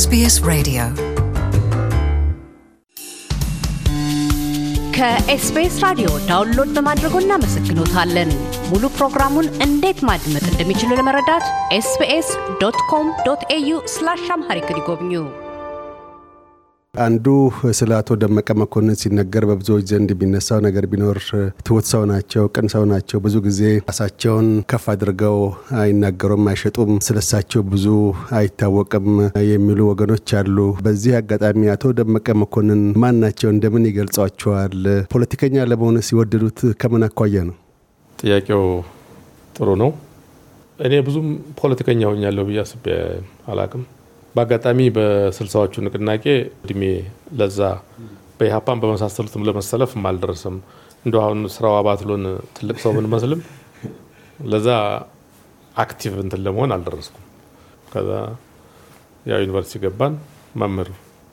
SBS Radio. ከ SBS ራዲዮ download በማድረጎ እናመሰግኖታለን። ሙሉ ፕሮግራሙን እንዴት ማድመጥ እንደሚችሉ ለመረዳት SBS dot com dot au slash Amharic ይጎብኙ። አንዱ ስለ አቶ ደመቀ መኮንን ሲነገር በብዙዎች ዘንድ የሚነሳው ነገር ቢኖር ትሁት ሰው ናቸው፣ ቅን ሰው ናቸው። ብዙ ጊዜ ራሳቸውን ከፍ አድርገው አይናገሩም፣ አይሸጡም፣ ስለሳቸው ብዙ አይታወቅም የሚሉ ወገኖች አሉ። በዚህ አጋጣሚ አቶ ደመቀ መኮንን ማን ናቸው? እንደምን ይገልጿቸዋል? ፖለቲከኛ ለመሆን ሲወደዱት ከምን አኳያ ነው? ጥያቄው ጥሩ ነው። እኔ ብዙም ፖለቲከኛ ሆኛለሁ ብዬ አስቤ አላቅም። በአጋጣሚ በስልሳዎቹ ንቅናቄ እድሜ ለዛ በኢህአፓን በመሳሰሉትም ለመሰለፍም አልደረሰም። እንደ አሁን ስራው አባትሎን ትልቅ ሰው ብንመስልም ለዛ active እንትን ለመሆን አልደረስኩም። ከዛ ያው ዩኒቨርሲቲ ገባን። መምህር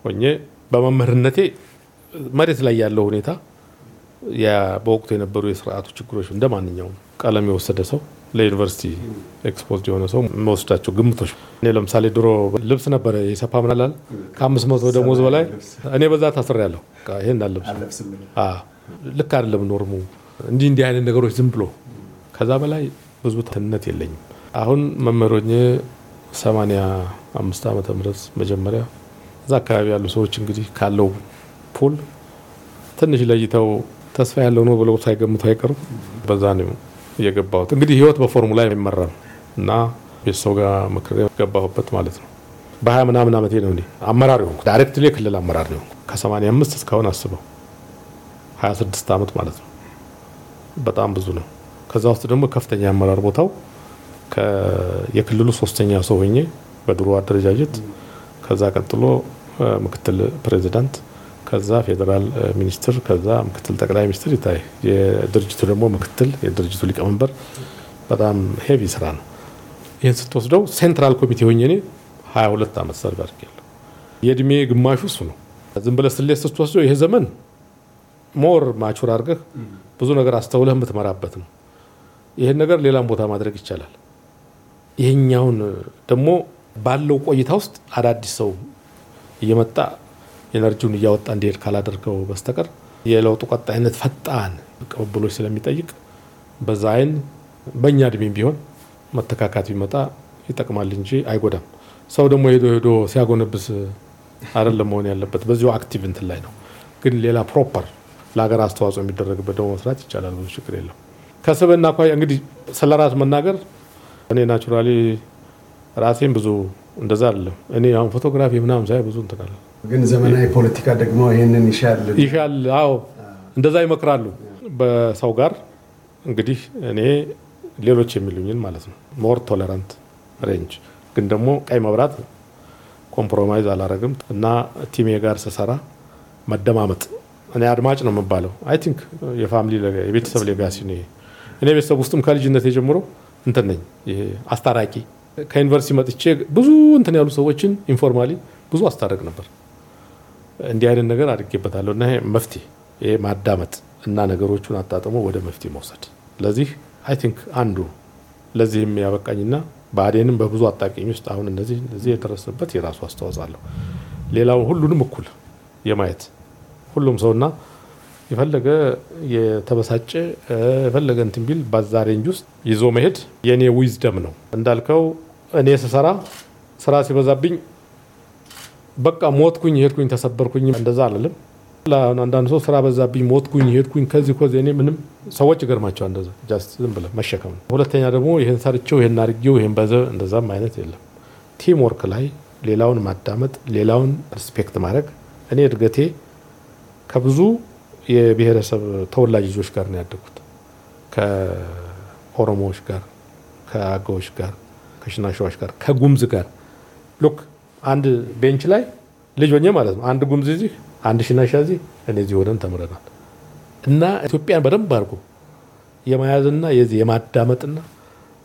ሆኜ በመምህርነቴ መሬት ላይ ያለው ሁኔታ በወቅቱ የነበሩ የስርዓቱ ችግሮች እንደ ማንኛውም ቀለም የወሰደ ሰው ለዩኒቨርሲቲ exposed የሆነ ሰው የምወስዳቸው ግምቶች። እኔ ለምሳሌ ድሮ ልብስ ነበረ የሰፋ ምናላል ከአምስት መቶ ደሞዝ በላይ እኔ በዛ ታስር ያለሁ ይሄ እንዳለብስ ልክ አይደለም norm ኡ። እንዲህ እንዲህ አይነት ነገሮች ዝም ብሎ ከዛ በላይ ብዙ ትነት የለኝም። አሁን ሰማንያ አምስት ዓመተ ምህረት መጀመሪያ እዛ አካባቢ ያሉ ሰዎች እንግዲህ ካለው pool ትንሽ ለይተው ተስፋ ያለው ነው ብለው ሳይገምቱ አይቀሩም። በዛ ነው የገባሁት። እንግዲህ ህይወት በፎርሙላ አይመራም እና ቤተሰብ ጋር ምክር ገባሁበት ማለት ነው። በሀያ ምናምን ዓመቴ ነው እኔ አመራር ሆንኩ። directly የክልል አመራር ነው ከሰማንያ አምስት እስካሁን አስበው ሀያ ስድስት ዓመት ማለት ነው። በጣም ብዙ ነው። ከዛ ውስጥ ደግሞ ከፍተኛ አመራር ቦታው የክልሉ ሶስተኛ ሰው ሆኜ በድሮ አደረጃጀት ከዛ ቀጥሎ ምክትል ፕሬዚዳንት ከዛ ፌዴራል ሚኒስትር ከዛ ምክትል ጠቅላይ ሚኒስትር ይታይ የድርጅቱ ደግሞ ምክትል የድርጅቱ ሊቀመንበር በጣም heavy ስራ ነው። ይህን ስትወስደው central ኮሚቴ ሆኜ እኔ ሀያ ሁለት ዓመት serve አድርጌያለሁ። የእድሜ ግማሹ እሱ ነው። ዝም ብለህ ስሌት ስትወስደው ይሄ ዘመን more mature አድርገህ ብዙ ነገር አስተውለህ የምትመራበት ነው። ይህን ነገር ሌላም ቦታ ማድረግ ይቻላል። ይሄኛውን ደግሞ ባለው ቆይታ ውስጥ አዳዲስ ሰው እየመጣ energy ውን እያወጣ እንዲሄድ ካላደርገው በስተቀር የለውጡ ቀጣይነት ፈጣን ቅብብሎች ስለሚጠይቅ በዛ አይን በእኛ እድሜም ቢሆን መተካካት ቢመጣ ይጠቅማል እንጂ አይጎዳም። ሰው ደግሞ ሄዶ ሄዶ ሲያጎነብስ አይደለም መሆን ያለበት። በዚሁ active እንትን ላይ ነው። ግን ሌላ proper ለሀገር አስተዋጽኦ የሚደረግበት ደግሞ መስራት ይቻላል። ብዙ ችግር የለም። ከስብዕና አኳያ እንግዲህ ስለ ራስ መናገር እኔ naturally ራሴን ብዙ እንደዛ አይደለም። እኔ አሁን photography ምናምን ሳይ ብዙ እንትን አለ ግን ዘመናዊ ፖለቲካ ደግሞ ይህንን ይሻል ይሻል። አዎ እንደዛ ይመክራሉ። በሰው ጋር እንግዲህ እኔ ሌሎች የሚሉኝን ማለት ነው more tolerant range፣ ግን ደግሞ ቀይ መብራት compromise አላረግም እና team ኤ ጋር ስሰራ መደማመጥ። እኔ አድማጭ ነው የምባለው። I think የ family የቤተሰብ legacy ነው። እኔ ቤተሰብ ውስጥም ከልጅነት ጀምሮ እንትን ነኝ አስታራቂ። ከዩኒቨርሲቲ መጥቼ ብዙ እንትን ያሉ ሰዎችን informally ብዙ አስታረቅ ነበር። እንዲህ አይነት ነገር አድርጌበታለሁ እና መፍትሄ ይሄ ማዳመጥ እና ነገሮቹን አጣጥሞ ወደ መፍትሄ መውሰድ። ለዚህ I think አንዱ ለዚህም ያበቃኝና ብአዴንም በብዙ አጣብቂኝ ውስጥ አሁን እነዚህ እዚህ የደረሰበት የራሱ አስተዋጽኦ አለው። ሌላውን ሁሉንም እኩል የማየት ሁሉም ሰውና የፈለገ የተበሳጨ የፈለገ እንትን ቢል በዛ range ውስጥ ይዞ መሄድ የእኔ wisdom ነው። እንዳልከው እኔ ስሰራ ስራ ሲበዛብኝ በቃ ሞትኩኝ፣ ሄድኩኝ፣ ተሰበርኩኝ እንደዛ አልልም። አንዳንድ ሰው ስራ በዛብኝ፣ ሞትኩኝ፣ ሄድኩኝ ከዚህ ከዚህ እኔ ምንም ሰዎች ይገርማቸዋል። እንደዛ just ዝም ብለህ መሸከም ነው። ሁለተኛ ደግሞ ይህን ሰርቼው ይህን አድርጌው ይህን በዘ እንደዛም አይነት የለም። team work ላይ ሌላውን ማዳመጥ፣ ሌላውን respect ማድረግ እኔ እድገቴ ከብዙ የብሔረሰብ ተወላጅ ልጆች ጋር ነው ያደጉት። ከኦሮሞዎች ጋር፣ ከአገዎች ጋር፣ ከሽናሻዎች ጋር፣ ከጉምዝ ጋር look አንድ bench ላይ ልጅ ሆኜ ማለት ነው። አንድ ጉምዝ እዚህ፣ አንድ ሽናሻ እዚህ፣ እኔ እዚህ ሆነን ተምረናል። እና ኢትዮጵያን በደንብ አድርጎ የመያዝና የዚህ የማዳመጥና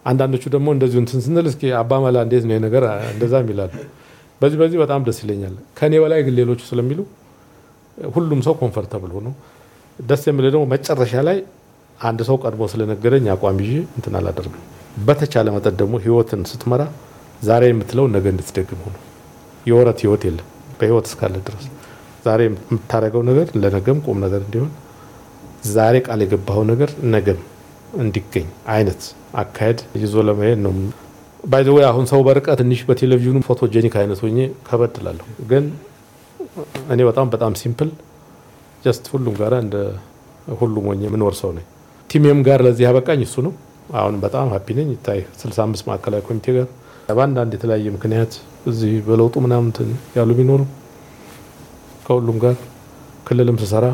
አንዳንዶቹ ደግሞ እንደዚሁ እንትን ስንል እስኪ አባመላ እንዴት ነው ነገር እንደዛም ይላሉ። በዚህ በዚህ በጣም ደስ ይለኛል። ከእኔ በላይ ግን ሌሎቹ ስለሚሉ ሁሉም ሰው comfortable ሆኖ ደስ የሚል ደግሞ መጨረሻ ላይ አንድ ሰው ቀድሞ ስለነገረኝ አቋም ይዤ እንትን አላደርግም። በተቻለ መጠን ደግሞ ህይወትን ስትመራ ዛሬ የምትለው ነገ እንድትደግም ሆኖ የወረት ህይወት የለም በህይወት እስካለ ድረስ ዛሬ የምታደርገው ነገር ለነገም ቁም ነገር እንዲሆን ዛሬ ቃል የገባኸው ነገር ነገም እንዲገኝ አይነት አካሄድ ይዞ ለመሄድ ነው። by the way አሁን ሰው በርቀት ትንሽ በቴሌቪዥኑ photogenic አይነት ሆኜ ከበድ እላለሁ፣ ግን እኔ በጣም በጣም simple just ሁሉም ጋር እንደ ሁሉም ሆኜ የምኖር ሰው ነኝ። team ኤም ጋር ለዚህ ያበቃኝ እሱ ነው። አሁን በጣም happy ነኝ። ይታይ 65 ማዕከላዊ ኮሚቴ ጋር በአንዳንድ የተለያየ ምክንያት እዚህ በለውጡ ምናምን ያሉ ቢኖሩ ከሁሉም ጋር ክልልም ስሰራ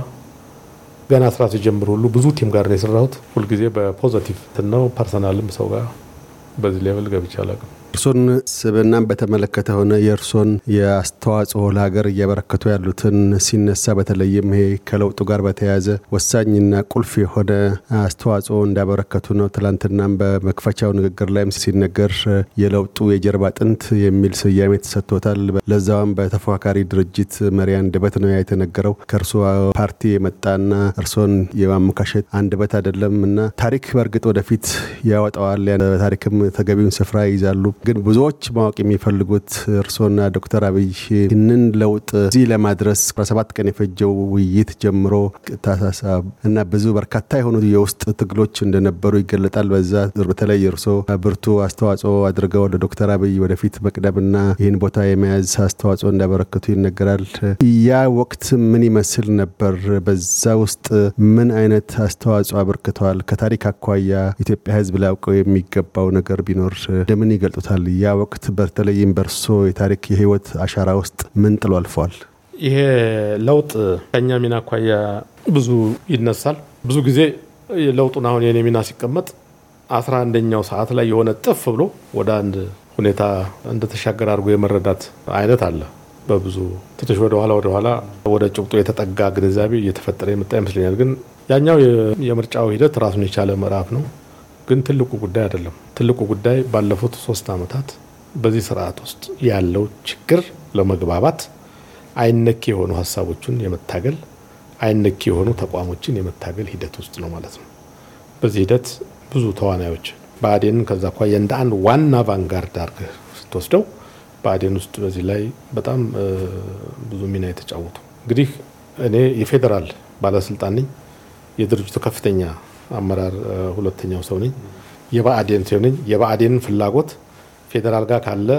ገና ስራ ሲጀምር ሁሉ ብዙ team ጋር ነው የሰራሁት። ሁልጊዜ በ positive ነው። personal ም ሰው ጋር በዚህ ሌቭል ገብቼ አላውቅም። እርሶን ስብናን በተመለከተ ሆነ የእርሶን የአስተዋጽኦ ለሀገር እያበረከቱ ያሉትን ሲነሳ በተለይም ይሄ ከለውጡ ጋር በተያያዘ ወሳኝና ቁልፍ የሆነ አስተዋጽኦ እንዳበረከቱ ነው። ትላንትናም በመክፈቻው ንግግር ላይም ሲነገር የለውጡ የጀርባ አጥንት የሚል ስያሜ ተሰጥቶታል። ለዛውም በተፎካካሪ ድርጅት መሪ አንደበት ነው የተነገረው። ከእርሶ ፓርቲ የመጣና እርሶን የማሞካሸት አንደበት አይደለም እና ታሪክ በእርግጥ ወደፊት ያወጣዋል። ታሪክም ተገቢውን ስፍራ ይይዛሉ። ግን ብዙዎች ማወቅ የሚፈልጉት እርሶና ዶክተር አብይ ይህንን ለውጥ እዚህ ለማድረስ 17 ቀን የፈጀው ውይይት ጀምሮ ታሳሳ እና ብዙ በርካታ የሆኑ የውስጥ ትግሎች እንደነበሩ ይገለጣል። በዛ በተለይ እርሶ ብርቱ አስተዋጽኦ አድርገው ለዶክተር አብይ ወደፊት መቅደምና ይህን ቦታ የመያዝ አስተዋጽኦ እንዳበረከቱ ይነገራል። ያ ወቅት ምን ይመስል ነበር? በዛ ውስጥ ምን አይነት አስተዋጽኦ አበርክተዋል? ከታሪክ አኳያ ኢትዮጵያ ሕዝብ ሊያውቀው የሚገባው ነገር ቢኖር እንደምን ይገልጡታል? ያ ወቅት በተለይም በእርሶ የታሪክ የህይወት አሻራ ውስጥ ምን ጥሎ አልፈዋል? ይሄ ለውጥ ከኛ ሚና አኳያ ብዙ ይነሳል። ብዙ ጊዜ ለውጡን አሁን የኔ ሚና ሲቀመጥ አስራ አንደኛው ሰዓት ላይ የሆነ ጥፍ ብሎ ወደ አንድ ሁኔታ እንደተሻገረ አድርጎ የመረዳት አይነት አለ። በብዙ ትንሽ ወደኋላ ወደኋላ ወደ ጭብጡ የተጠጋ ግንዛቤ እየተፈጠረ የመጣ ይመስለኛል። ግን ያኛው የምርጫው ሂደት ራሱን የቻለ ምዕራፍ ነው። ግን ትልቁ ጉዳይ አይደለም። ትልቁ ጉዳይ ባለፉት ሶስት ዓመታት በዚህ ስርዓት ውስጥ ያለው ችግር ለመግባባት አይነኬ የሆኑ ሀሳቦችን የመታገል አይነኬ የሆኑ ተቋሞችን የመታገል ሂደት ውስጥ ነው ማለት ነው። በዚህ ሂደት ብዙ ተዋናዮች ብአዴንን ከዛ አኳያ እንደ አንድ ዋና ቫንጋርድ አድርገህ ስትወስደው ብአዴን ውስጥ በዚህ ላይ በጣም ብዙ ሚና የተጫወቱ እንግዲህ እኔ የፌዴራል ባለስልጣን ነኝ። የድርጅቱ ከፍተኛ አመራር ሁለተኛው ሰው ነኝ። የብአዴን ሰው ነኝ። የብአዴንን ፍላጎት ፌዴራል ጋር ካለ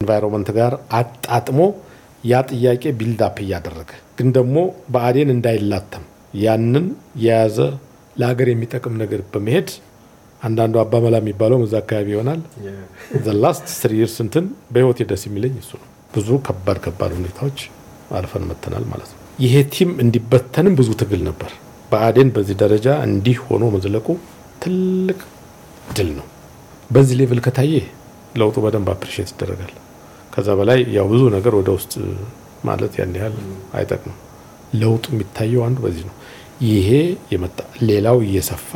environment ጋር አጣጥሞ ያ ጥያቄ build up እያደረገ ግን ደግሞ ብአዴን እንዳይላተም ያንን የያዘ ለሀገር የሚጠቅም ነገር በመሄድ አንዳንዱ አባመላ የሚባለው እዛ አካባቢ ይሆናል። the last three years እንትን በህይወት ደስ የሚለኝ እሱ ነው። ብዙ ከባድ ከባድ ሁኔታዎች አልፈን መተናል ማለት ነው። ይሄ team እንዲበተንም ብዙ ትግል ነበር። ብአዴን በዚህ ደረጃ እንዲህ ሆኖ መዝለቁ ትልቅ ድል ነው። በዚህ level ከታየ ለውጡ በደንብ appreciate ይደረጋል። ከዛ በላይ ያው ብዙ ነገር ወደ ውስጥ ማለት ያን ያህል አይጠቅምም። ለውጡ የሚታየው አንዱ በዚህ ነው። ይሄ የመጣ ሌላው እየሰፋ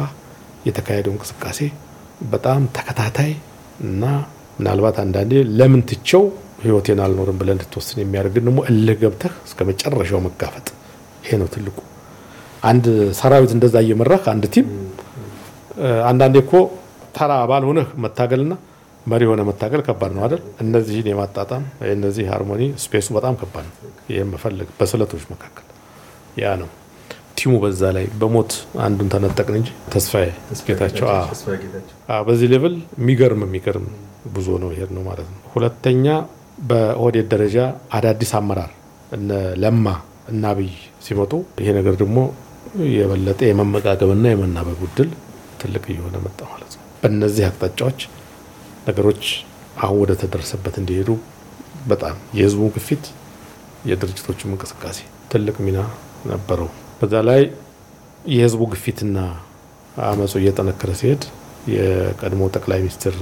የተካሄደው እንቅስቃሴ በጣም ተከታታይ እና ምናልባት አንዳንዴ ለምን ትቸው ህይወቴን አልኖርም ብለን እንድትወስን የሚያደርግ ደግሞ እልህ ገብተህ እስከ መጨረሻው መጋፈጥ ይሄ ነው ትልቁ። አንድ ሰራዊት እንደዛ እየመራህ አንድ team አንዳንዴ እኮ ተራ አባል ሆነህ መታገልና መሪ ሆነ መታገል ከባድ ነው አይደል? እነዚህን የማጣጣም እነዚህ harmony space ኡ በጣም ከባድ ነው። ይህም መፈለግ በስለቶች መካከል ያ ነው ቲሙ በዛ ላይ በሞት አንዱን ተነጠቅን እንጂ ተስፋዬ ጌታቸው በዚህ ሌቭል የሚገርም የሚገርም ብዙ ነው ይሄድ ነው ማለት ነው። ሁለተኛ በኦህዴድ ደረጃ አዳዲስ አመራር እነ ለማ እና አብይ ሲመጡ ይሄ ነገር ደግሞ የበለጠ የመመጋገብና የመናበብ እድል ትልቅ እየሆነ መጣ ማለት ነው። በእነዚህ አቅጣጫዎች ነገሮች አሁን ወደ ተደረሰበት እንዲሄዱ በጣም የህዝቡ ግፊት፣ የድርጅቶቹም እንቅስቃሴ ትልቅ ሚና ነበረው። በዛ ላይ የህዝቡ ግፊትና አመፁ እየጠነከረ ሲሄድ የቀድሞ ጠቅላይ ሚኒስትር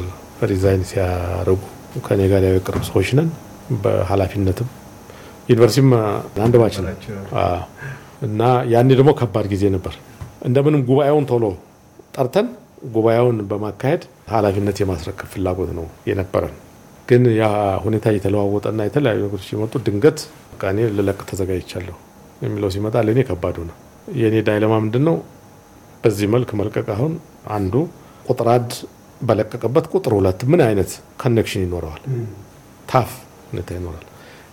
ሪዛይን ሲያደርጉ ከኔ ጋር የቅርብ ሰዎች ነን። በኃላፊነትም ዩኒቨርሲቲም አንድ ነው እና ያኔ ደግሞ ከባድ ጊዜ ነበር። እንደምንም ጉባኤውን ቶሎ ጠርተን ጉባኤውን በማካሄድ ኃላፊነት የማስረከብ ፍላጎት ነው የነበረን። ግን ያ ሁኔታ እየተለዋወጠና የተለያዩ ነገሮች ሲመጡ ድንገት በቃ እኔ ልለቅ ተዘጋጅቻለሁ የሚለው ሲመጣ ለእኔ ከባድ ሆነ። የእኔ dilemma ምንድን ነው? በዚህ መልክ መልቀቅ አሁን አንዱ ቁጥር አንድ በለቀቀበት ቁጥር ሁለት ምን አይነት connection ይኖረዋል? tough ሁኔታ ይኖራል።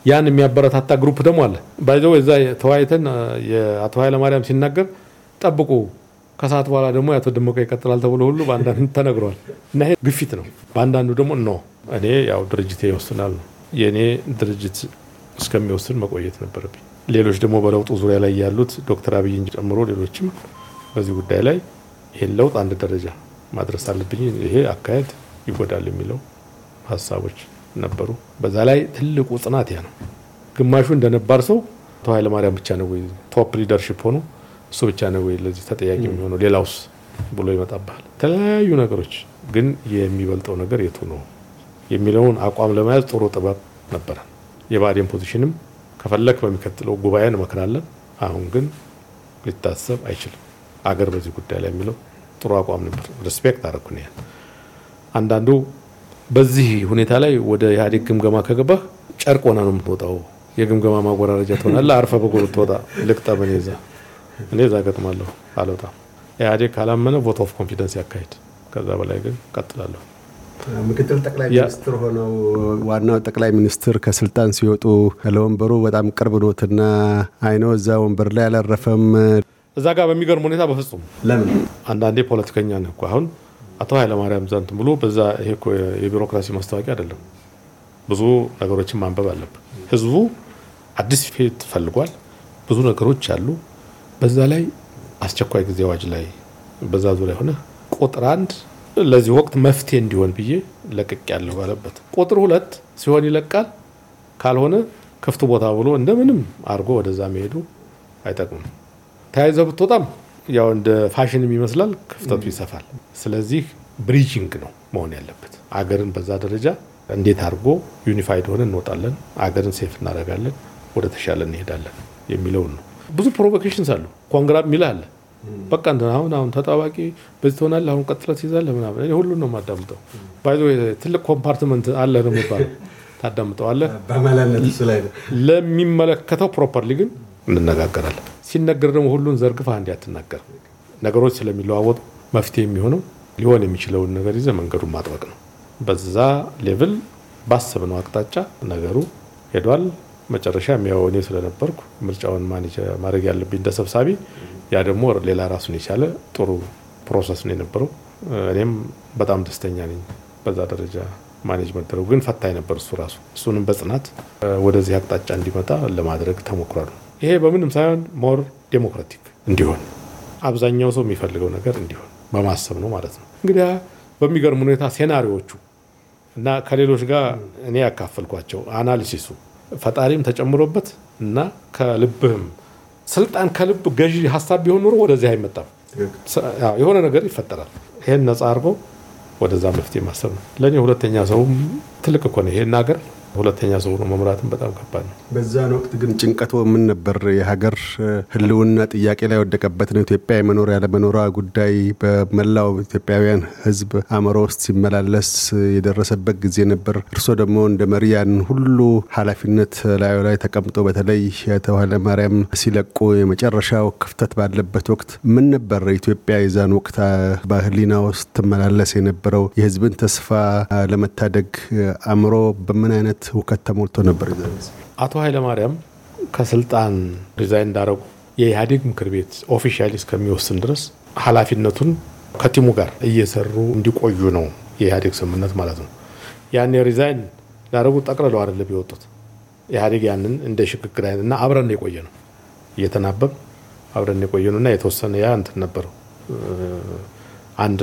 ያን የሚያበረታታ group ደግሞ አለ። by the way እዛ ተወያይተን የአቶ ኃይለማርያም ሲናገር ጠብቁ ከሰዓት በኋላ ደግሞ የአቶ ደመቀ ይቀጥላል ተብሎ ሁሉ በአንዳንድ ተነግሯል። እና ይሄ ግፊት ነው። በአንዳንዱ ደግሞ ኖ እኔ ያው ድርጅቴ ይወስናል የእኔ ድርጅት እስከሚወስን መቆየት ነበረብኝ። ሌሎች ደግሞ በለውጡ ዙሪያ ላይ ያሉት ዶክተር አብይን ጨምሮ ሌሎችም በዚህ ጉዳይ ላይ ይህን ለውጥ አንድ ደረጃ ማድረስ አለብኝ፣ ይሄ አካሄድ ይጎዳል የሚለው ሀሳቦች ነበሩ። በዛ ላይ ትልቁ ጥናት ያ ነው። ግማሹ እንደነባር ሰው አቶ ኃይለማርያም ብቻ ነው ወይ top leadership ሆኖ እሱ ብቻ ነው ወይ ለዚህ ተጠያቂ የሚሆነው ሌላውስ ብሎ ይመጣብሃል። የተለያዩ ነገሮች ግን የሚበልጠው ነገር የቱ ነው የሚለውን አቋም ለመያዝ ጥሩ ጥበብ ነበረ። የብአዴን position ም ከፈለክ በሚከትለው ጉባኤ እንመክራለን። አሁን ግን ሊታሰብ አይችልም አገር በዚህ ጉዳይ ላይ የሚለው ጥሩ አቋም ነበር። respect አደረኩ። አንዳንዱ በዚህ ሁኔታ ላይ ወደ ኢህአዴግ ግምገማ ከገባህ ጨርቅ ሆነህ ነው የምትወጣው። የግምገማ ማወራረጃ ትሆናለህ። አርፈ በጎ ትወጣ ልቅጠም እኔ እዛ እኔ እዛ ገጥማለሁ አልወጣም። ኢህአዴግ ካላመነ vote of confidence ያካሂድ። ከዛ በላይ ግን ቀጥላለሁ። ምክትል ጠቅላይ ሚኒስትር ሆነው ዋናው ጠቅላይ ሚኒስትር ከስልጣን ሲወጡ ለወንበሩ በጣም ቅርብ ኖትና አይነው እዛ ወንበር ላይ አላረፈም። እዛ ጋር በሚገርም ሁኔታ በፍጹም ለምን አንዳንዴ ፖለቲከኛ ነህ እኮ አሁን አቶ ኃይለማርያም ዛንት ብሎ በዛ ይሄ እኮ የቢሮክራሲ ማስታወቂያ አይደለም። ብዙ ነገሮችን ማንበብ አለብን። ህዝቡ አዲስ ፊት ፈልጓል። ብዙ ነገሮች አሉ። በዛ ላይ አስቸኳይ ጊዜ አዋጅ ላይ በዛ ዙሪያ ሆነ ቁጥር አንድ ለዚህ ወቅት መፍትሄ እንዲሆን ብዬ ለቅቅ ያለው ባለበት ቁጥር ሁለት ሲሆን ይለቃል፣ ካልሆነ ክፍት ቦታ ብሎ እንደምንም አድርጎ ወደዛ መሄዱ አይጠቅምም። ተያይዘ ብትወጣም ያው እንደ ፋሽንም ይመስላል፣ ክፍተቱ ይሰፋል። ስለዚህ bridging ነው መሆን ያለበት። አገርን በዛ ደረጃ እንዴት አድርጎ unified ሆነ እንወጣለን፣ አገርን safe እናደርጋለን፣ ወደ ተሻለ እንሄዳለን የሚለውን ነው። ብዙ provocations አሉ። congra የሚል አለ በቃ እንትን አሁን አሁን ተጣባቂ በዚህ ትሆናለህ፣ አሁን ቀጥለት ይዛለህ ምናምን። እኔ ሁሉን ነው የማዳምጠው። by the way ትልቅ compartment አለ ነው የሚባለው። ታዳምጠዋለህ። ለሚመለከተው properly ግን እንነጋገራለን። ሲነገር ደግሞ ሁሉን ዘርግፈህ አንዴ አትናገር። ነገሮች ስለሚለዋወጡ መፍትሄ የሚሆነው ሊሆን የሚችለውን ነገር ይዘህ መንገዱን ማጥበቅ ነው። በዛ level ባሰብነው አቅጣጫ ነገሩ ሄዷል። መጨረሻ ያው እኔ ስለነበርኩ ምርጫውን manage ማድረግ ያለብኝ እንደ ሰብሳቢ ያ ደግሞ ሌላ ራሱን የቻለ ጥሩ process ነው የነበረው። እኔም በጣም ደስተኛ ነኝ በዛ ደረጃ manage መደረጉ። ግን ፈታኝ ነበር እሱ ራሱ። እሱንም በጽናት ወደዚህ አቅጣጫ እንዲመጣ ለማድረግ ተሞክሯል። ይሄ በምንም ሳይሆን more democratic እንዲሆን አብዛኛው ሰው የሚፈልገው ነገር እንዲሆን በማሰብ ነው ማለት ነው። እንግዲህ በሚገርም ሁኔታ scenario ዎቹ እና ከሌሎች ጋር እኔ ያካፈልኳቸው analysis ኡ ፈጣሪም ተጨምሮበት እና ከልብህም ስልጣን ከልብ ገዢ ሀሳብ ቢሆን ኑሮ ወደዚህ አይመጣም። የሆነ ነገር ይፈጠራል። ይሄን ነጻ አድርጎ ወደዛ መፍትሄ ማሰብ ነው። ለእኔ ሁለተኛ ሰውም ትልቅ እኮ ነው ይሄን ሀገር ሁለተኛ ሰው መምራትም በጣም ከባድ ነው። በዛን ወቅት ግን ጭንቀቱ ምን ነበር? የሀገር ሕልውና ጥያቄ ላይ ወደቀበት ነው። ኢትዮጵያ የመኖር ያለመኖሯ ጉዳይ በመላው ኢትዮጵያውያን ሕዝብ አእምሮ ውስጥ ሲመላለስ የደረሰበት ጊዜ ነበር። እርስዎ ደግሞ እንደ መሪ ያን ሁሉ ኃላፊነት ላዩ ላይ ተቀምጦ በተለይ አቶ ኃይለማርያም ሲለቁ የመጨረሻው ክፍተት ባለበት ወቅት ምን ነበር ኢትዮጵያ የዛን ወቅት በህሊና ውስጥ ትመላለስ የነበረው? የሕዝብን ተስፋ ለመታደግ አእምሮ በምን አይነት እውከት ተሞልቶ ነበር። አቶ ኃይለማርያም ከስልጣን resign እንዳረጉ የኢህአዴግ ምክር ቤት officially እስከሚወስን ድረስ ኃላፊነቱን ከ team ኡ ጋር እየሰሩ እንዲቆዩ ነው የኢህአዴግ ስምምነት ማለት ነው። ያን resign ላረጉ ጠቅልለው አይደለም የወጡት። ኢህአዴግ ያንን እንደ ሽግግር አይነት እና አብረን የቆየ ነው እየተናበብ አብረን የቆየ ነው እና የተወሰነ ያ እንትን ነበረው አንድ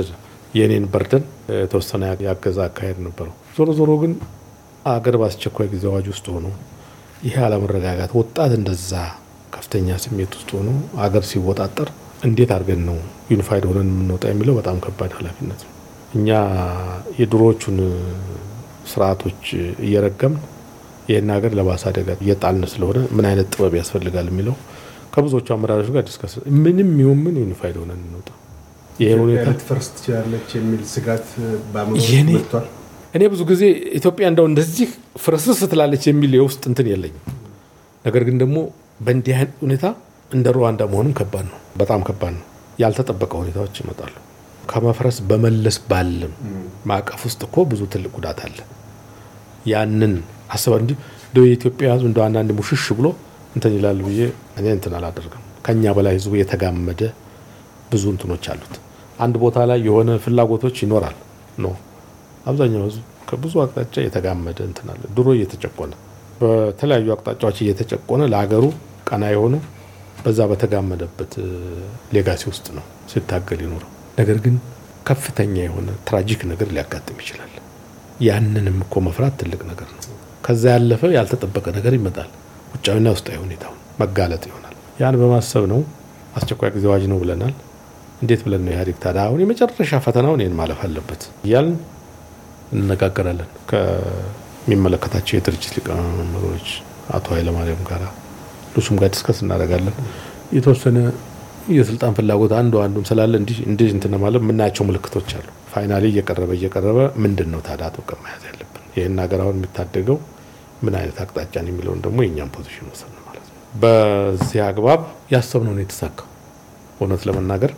የኔን burden የተወሰነ ያገዛ አካሄድ ነበረው። ዞሮ ዞሮ ግን አገር በአስቸኳይ ጊዜ አዋጅ ውስጥ ሆኖ ይሄ አለመረጋጋት ወጣት እንደዛ ከፍተኛ ስሜት ውስጥ ሆኖ አገር ሲወጣጠር እንዴት አድርገን ነው unified ሆነን የምንወጣ የሚለው በጣም ከባድ ኃላፊነት ነው። እኛ የድሮዎቹን ስርዓቶች እየረገምን ይህን ሀገር ለባሰ አደጋ እየጣልን ስለሆነ ምን አይነት ጥበብ ያስፈልጋል የሚለው ከብዙዎቹ አመራሮች ጋር discuss ምንም ይሁን ምን unified ሆነን እንውጣ። ይሄ ሁኔታ ልትፈርስ ትችላለች የሚል ስጋት መጥቷል። እኔ ብዙ ጊዜ ኢትዮጵያ እንደው እንደዚህ ፍርስርስ ትላለች የሚል የውስጥ እንትን የለኝም። ነገር ግን ደግሞ በእንዲህ አይነት ሁኔታ እንደ ሩዋንዳ መሆኑም ከባድ ነው፣ በጣም ከባድ ነው። ያልተጠበቀ ሁኔታዎች ይመጣሉ። ከመፍረስ በመለስ ባለም ማዕቀፍ ውስጥ እኮ ብዙ ትልቅ ጉዳት አለ። ያንን አስበ እንጂ እንደ የኢትዮጵያ ህዝብ እንደ አንዳንድ ሙሽሽ ብሎ እንትን ይላል ብዬ እኔ እንትን አላደርግም። ከኛ በላይ ህዝቡ የተጋመደ ብዙ እንትኖች አሉት። አንድ ቦታ ላይ የሆነ ፍላጎቶች ይኖራል ነው አብዛኛው ህዝብ ከብዙ አቅጣጫ የተጋመደ እንትን ድሮ እየተጨቆነ በተለያዩ አቅጣጫዎች እየተጨቆነ ለሀገሩ ቀና የሆኑ በዛ በተጋመደበት legacy ውስጥ ነው ሲታገል ይኖረው። ነገር ግን ከፍተኛ የሆነ tragic ነገር ሊያጋጥም ይችላል። ያንንም እኮ መፍራት ትልቅ ነገር ነው። ከዛ ያለፈ ያልተጠበቀ ነገር ይመጣል። ውጫዊና ውስጣዊ ሁኔታውን መጋለጥ ይሆናል። ያን በማሰብ ነው አስቸኳይ ጊዜ አዋጅ ነው ብለናል። እንዴት ብለን ነው ኢህአዴግ ታዲያ አሁን የመጨረሻ ፈተናውን ይህን ማለፍ አለበት እያልን እንነጋገራለን ከሚመለከታቸው የድርጅት ሊቀመንበሮች አቶ ኃይለማርያም ጋር ሉሱም ጋር discuss እናደርጋለን። የተወሰነ የስልጣን ፍላጎት አንዱ አንዱም ስላለ እንዲህ እንትን ማለት የምናያቸው ምልክቶች አሉ። finally እየቀረበ እየቀረበ ምንድን ነው ታዲያ አጥብቀን መያዝ ያለብን ይህን ሀገር አሁን የሚታደገው ምን አይነት አቅጣጫን የሚለውን ደግሞ የእኛም position ወሰን ማለት ነው። በዚህ አግባብ ያሰብነው ነው የተሳካው። እውነት ለመናገር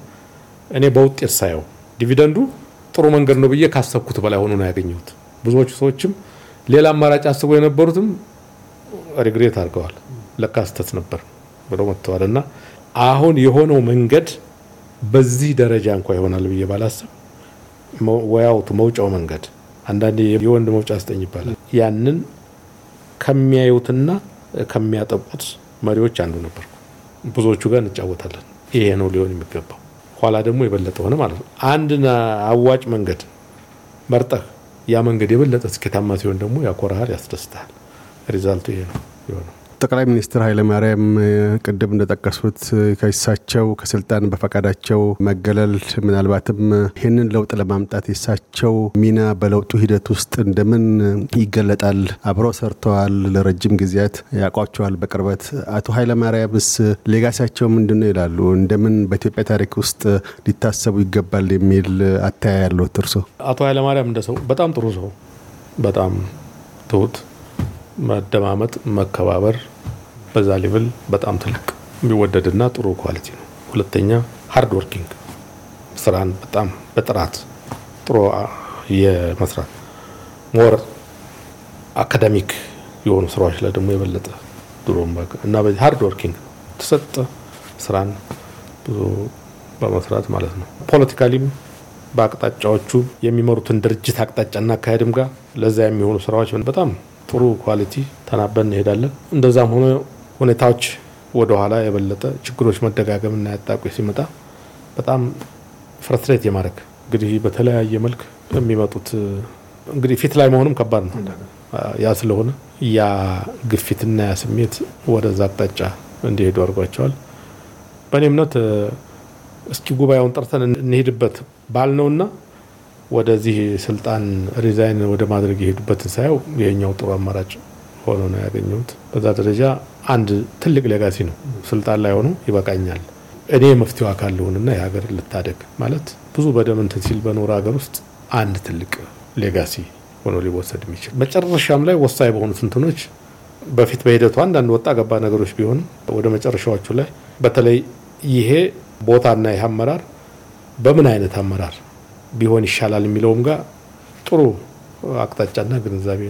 እኔ በውጤት ሳየው dividend ኡ ጥሩ መንገድ ነው ብዬ ካሰብኩት በላይ ሆኖ ነው ያገኘሁት። ብዙዎቹ ሰዎችም ሌላ አማራጭ አስበው የነበሩትም ሪግሬት አድርገዋል። ለካ ስህተት ነበር ብለው መጥተዋል። እና አሁን የሆነው መንገድ በዚህ ደረጃ እንኳ ይሆናል ብዬ ባላስብ ወያውቱ መውጫው መንገድ አንዳንዴ የወንድ መውጫ ስጠኝ ይባላል። ያንን ከሚያዩትና ከሚያጠቁት መሪዎች አንዱ ነበርኩ። ብዙዎቹ ጋር እንጫወታለን። ይሄ ነው ሊሆን የሚገባው። ኋላ ደግሞ የበለጠ ሆነ ማለት ነው። አንድን አዋጭ መንገድ መርጠህ ያ መንገድ የበለጠ ስኬታማ ሲሆን ደግሞ ያኮራሃል፣ ያስደስታል። ሪዛልቱ ይሄ ነው የሆነው። ጠቅላይ ሚኒስትር ኃይለማርያም ቅድም እንደጠቀሱት ከእሳቸው ከስልጣን በፈቃዳቸው መገለል ምናልባትም ይህንን ለውጥ ለማምጣት የእሳቸው ሚና በለውጡ ሂደት ውስጥ እንደምን ይገለጣል? አብረው ሰርተዋል፣ ለረጅም ጊዜያት ያውቋቸዋል በቅርበት። አቶ ኃይለማርያምስ ሌጋሲያቸው ምንድን ነው ይላሉ? እንደምን በኢትዮጵያ ታሪክ ውስጥ ሊታሰቡ ይገባል የሚል አተያይ ያለዎት እርሶ? አቶ ኃይለማርያም እንደ ሰው በጣም ጥሩ ሰው፣ በጣም ትሁት መደማመጥ፣ መከባበር በዛ level በጣም ትልቅ የሚወደድና ጥሩ quality ነው። ሁለተኛ hard working ስራን በጣም በጥራት ጥሩ የመስራት more academic የሆኑ ስራዎች ላይ ደግሞ የበለጠ ድሮ እና በዚህ hard working የተሰጠ ስራን ብዙ በመስራት ማለት ነው። politically ም በአቅጣጫዎቹ የሚመሩትን ድርጅት አቅጣጫና አካሄድም ጋር ለዛ የሚሆኑ ስራዎች በጣም ጥሩ quality ተናበን እንሄዳለን። እንደዛም ሆኖ ሁኔታዎች ወደኋላ የበለጠ ችግሮች መደጋገምና ያጣቁ ሲመጣ በጣም frustrate የማድረግ እንግዲህ በተለያየ መልክ የሚመጡት እንግዲህ ፊት ላይ መሆኑም ከባድ ነው። ያ ስለሆነ ያ ግፊትና ያ ስሜት ወደዛ አቅጣጫ እንዲሄዱ አድርጓቸዋል። በእኔ እምነት እስኪ ጉባኤውን ጠርተን እንሄድበት ባልነውና ወደዚህ ስልጣን resign ወደ ማድረግ የሄዱበትን ሳየው ይሄኛው ጥሩ አማራጭ ሆኖ ነው ያገኘሁት። በዛ ደረጃ አንድ ትልቅ legacy ነው። ስልጣን ላይ ሆኖ ይበቃኛል፣ እኔ የመፍትሄው አካል ልሆንና የሀገር ልታደግ ማለት ብዙ በደም እንትን ሲል በኖረ ሀገር ውስጥ አንድ ትልቅ legacy ሆኖ ሊወሰድ የሚችል መጨረሻም ላይ ወሳኝ በሆኑት እንትኖች በፊት በሂደቱ አንዳንድ ወጣ ገባ ነገሮች ቢሆንም ወደ መጨረሻዎቹ ላይ በተለይ ይሄ ቦታና ይህ አመራር በምን አይነት አመራር ቢሆን ይሻላል የሚለውም ጋር ጥሩ አቅጣጫና ግንዛቤ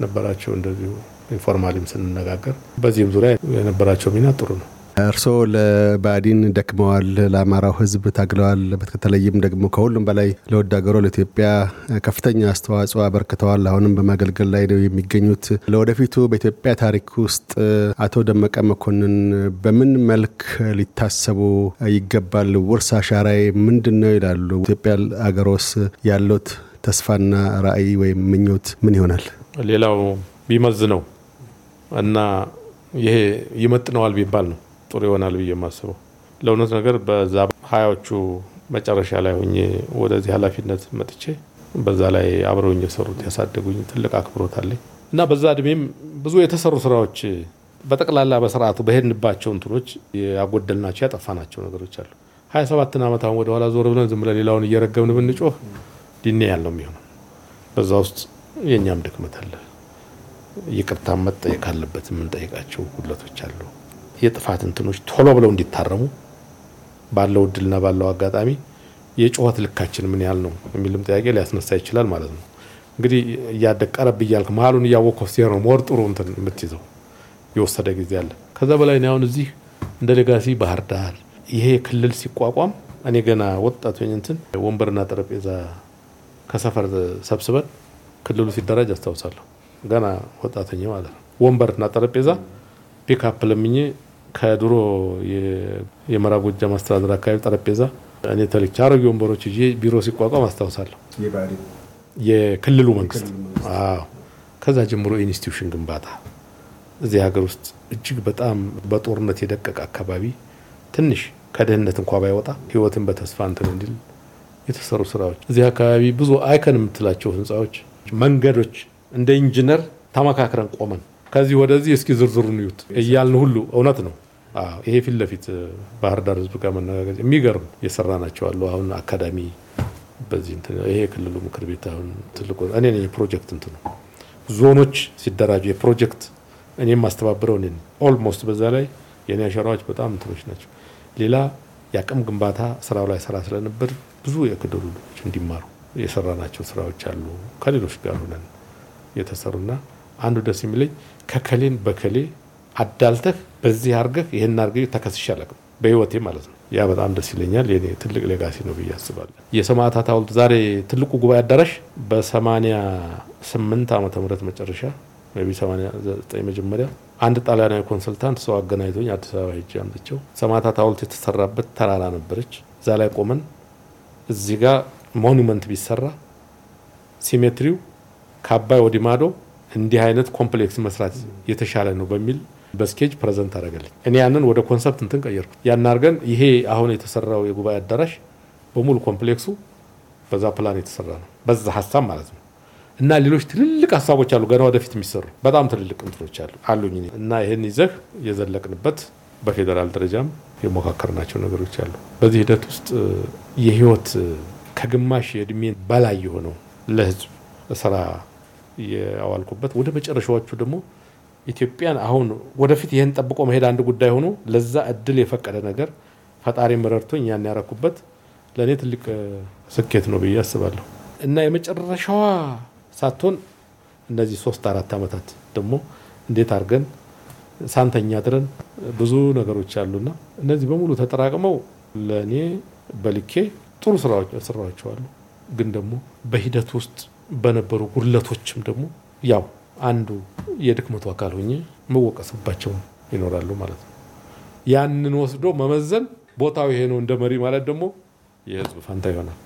ነበራቸው። እንደዚሁ informally ም ስንነጋገር በዚህም ዙሪያ የነበራቸው ሚና ጥሩ ነው። እርስዎ ለብአዴን ደክመዋል፣ ለአማራው ሕዝብ ታግለዋል። በተለይም ደግሞ ከሁሉም በላይ ለወድ ሀገሮ ለኢትዮጵያ ከፍተኛ አስተዋጽኦ አበርክተዋል። አሁንም በማገልገል ላይ ነው የሚገኙት። ለወደፊቱ በኢትዮጵያ ታሪክ ውስጥ አቶ ደመቀ መኮንን በምን መልክ ሊታሰቡ ይገባል? ውርስ አሻራዬ ምንድን ነው ይላሉ? ኢትዮጵያ ሀገሮስ ያለት ተስፋና ራዕይ ወይም ምኞት ምን ይሆናል? ሌላው ቢመዝ ነው እና ይሄ ይመጥነዋል ቢባል ነው ጥሩ ይሆናል ብዬ የማስበው ለእውነት ነገር በዛ ሀያዎቹ መጨረሻ ላይ ሆኜ ወደዚህ ኃላፊነት መጥቼ በዛ ላይ አብረውኝ የሰሩት ያሳደጉኝ ትልቅ አክብሮት አለኝ እና በዛ እድሜም ብዙ የተሰሩ ስራዎች በጠቅላላ በስርዓቱ በሄድንባቸው እንትኖች ያጎደልናቸው ያጠፋናቸው ነገሮች አሉ። ሀያ ሰባትን ዓመት አሁን ወደኋላ ዞር ብለን ዝም ብለን ሌላውን እየረገምን ብንጮህ ዲኔ ያለው የሚሆነው በዛ ውስጥ የእኛም ድክመት አለ። ይቅርታ መጠየቅ አለበት። የምንጠይቃቸው ጉድለቶች አሉ። የጥፋት እንትኖች ቶሎ ብለው እንዲታረሙ ባለው እድልና ባለው አጋጣሚ የጩኸት ልካችን ምን ያህል ነው የሚልም ጥያቄ ሊያስነሳ ይችላል ማለት ነው። እንግዲህ እያደግ ቀረብ እያልክ መሀሉን እያወቅከው ሲሄድ ነው more ጥሩ እንትን የምትይዘው የወሰደ ጊዜ አለ። ከዛ በላይ አሁን እዚህ እንደ legacy ባህር ዳር ይሄ ክልል ሲቋቋም እኔ ገና ወጣት እንትን ወንበርና ጠረጴዛ ከሰፈር ሰብስበን ክልሉ ሲደራጅ አስታውሳለሁ። ገና ሆኜ ማለት ነው። ወንበርና ጠረጴዛ ፒክአፕ ለምኜ ከድሮ የምዕራብ ጎጃም አስተዳደር አካባቢ ጠረጴዛ እኔ ተልቼ አሮጌ ወንበሮች ይዤ ቢሮ ሲቋቋም አስታውሳለሁ። የክልሉ መንግስት አዎ። ከዛ ጀምሮ institution ግንባታ እዚህ ሀገር ውስጥ እጅግ በጣም በጦርነት የደቀቀ አካባቢ ትንሽ ከድህነት እንኳ ባይወጣ ህይወትን በተስፋ እንትን እንዲል የተሰሩ ስራዎች እዚህ አካባቢ ብዙ አይከን የምትላቸው ህንፃዎች፣ መንገዶች እንደ ኢንጂነር ተመካክረን ቆመን ከዚህ ወደዚህ እስኪ ዝርዝሩን እዩት እያልን ሁሉ እውነት ነው። ይሄ ፊት ለፊት ባህር ዳር ህዝብ ጋር መነጋገር የሚገርም የሰራ ናቸው አሉ። አሁን አካዳሚ በዚህ ይሄ የክልሉ ምክር ቤት አሁን ትልቁ እኔ የፕሮጀክት እንትኑ ዞኖች ሲደራጁ የፕሮጀክት እኔም የማስተባብረው እኔ almost በዛ ላይ የኔ አሻራዎች በጣም እንትኖች ናቸው። ሌላ የአቅም ግንባታ ስራው ላይ ስራ ስለነበር ብዙ የክልሉ ልጆች እንዲማሩ የሰራ ናቸው ስራዎች አሉ። ከሌሎች ጋር ሆነን የተሰሩና አንዱ ደስ የሚለኝ ከከሌን በከሌ አዳልተህ በዚህ አርገህ ይህን አርገህ ተከስሼ አላውቅም በህይወቴ ማለት ነው። ያ በጣም ደስ ይለኛል። የኔ ትልቅ legacy ነው ብዬ አስባለሁ። የሰማዕታት ሐውልት ዛሬ ትልቁ ጉባኤ አዳራሽ በሰማኒያ ስምንት ዓመተ ምህረት መጨረሻ በሰማኒያ ዘጠኝ መጀመሪያ አንድ ጣሊያናዊ consultant ሰው አገናኝቶኝ አዲስ አበባ ሄጄ አምጥቼው ሰማዕታት ሐውልት የተሰራበት ተራራ ነበረች። እዛ ላይ ቆመን እዚህ ጋር monument ቢሰራ symmetry ው ከአባይ ወዲህ ማዶ እንዲህ አይነት complex መስራት የተሻለ ነው በሚል በ sketch present አደረገልኝ። እኔ ያንን ወደ concept እንትን ቀየርኩ። ያን አድርገን ይሄ አሁን የተሰራው የጉባኤ አዳራሽ በሙሉ ኮምፕሌክሱ በዛ ፕላን የተሰራ ነው፣ በዛ ሀሳብ ማለት ነው። እና ሌሎች ትልልቅ ሀሳቦች አሉ ገና ወደፊት የሚሰሩ በጣም ትልልቅ እንትኖች አሉ አሉኝ እና ይህን ይዘህ የዘለቅንበት በፌዴራል ደረጃም የሞካከርናቸው ነገሮች አሉ። በዚህ ሂደት ውስጥ የህይወት ከግማሽ የእድሜ በላይ የሆነው ለህዝብ ስራ ያዋልኩበት ወደ መጨረሻዎቹ ደግሞ ኢትዮጵያን አሁን ወደፊት ይህን ጠብቆ መሄድ አንድ ጉዳይ ሆኖ ለዛ እድል የፈቀደ ነገር ፈጣሪ መረድቶኝ ያን ያረኩበት ለእኔ ትልቅ ስኬት ነው ብዬ አስባለሁ እና የመጨረሻዋ ሳትሆን እነዚህ ሶስት አራት ዓመታት ደግሞ እንዴት አድርገን ሳንተኛ ድረን ብዙ ነገሮች አሉና እነዚህ በሙሉ ተጠራቅመው ለእኔ በልኬ ጥሩ ስራዎች ሰራቸዋሉ። ግን ደግሞ በሂደት ውስጥ በነበሩ ጉድለቶችም ደግሞ ያው አንዱ የድክመቱ አካል ሆኜ መወቀስባቸው ይኖራሉ ማለት ነው። ያንን ወስዶ መመዘን ቦታው ይሄ ነው እንደ መሪ ማለት ደግሞ የህዝብ ፋንታ ይሆናል።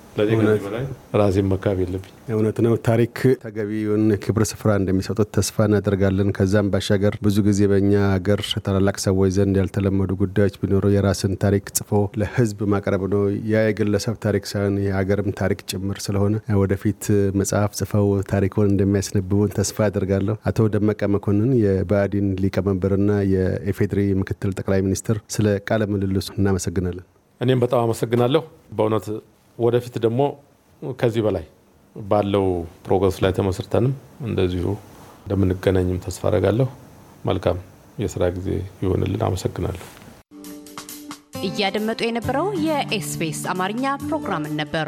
ራሴን መካብ የለብኝ። እውነት ነው። ታሪክ ተገቢውን ክብር ስፍራ እንደሚሰጡት ተስፋ እናደርጋለን። ከዛም ባሻገር ብዙ ጊዜ በእኛ ሀገር ታላላቅ ሰዎች ዘንድ ያልተለመዱ ጉዳዮች ቢኖሩ የራስን ታሪክ ጽፎ ለህዝብ ማቅረብ ነው። ያ የግለሰብ ታሪክ ሳይሆን የሀገርም ታሪክ ጭምር ስለሆነ ወደፊት መጽሐፍ ጽፈው ታሪኩን እንደሚያስነብቡን ተስፋ አደርጋለሁ። አቶ ደመቀ መኮንን የብአዴን ሊቀመንበርና የኢፌዴሪ ምክትል ጠቅላይ ሚኒስትር፣ ስለ ቃለ ምልልሱ እናመሰግናለን። እኔም በጣም አመሰግናለሁ በእውነት ወደፊት ደግሞ ከዚህ በላይ ባለው progress ላይ ተመስርተንም እንደዚሁ እንደምንገናኝም ተስፋ አረጋለሁ። መልካም የስራ ጊዜ ይሆንልን። አመሰግናለሁ። እያደመጡ የነበረው የኤስቢኤስ አማርኛ ፕሮግራምን ነበር።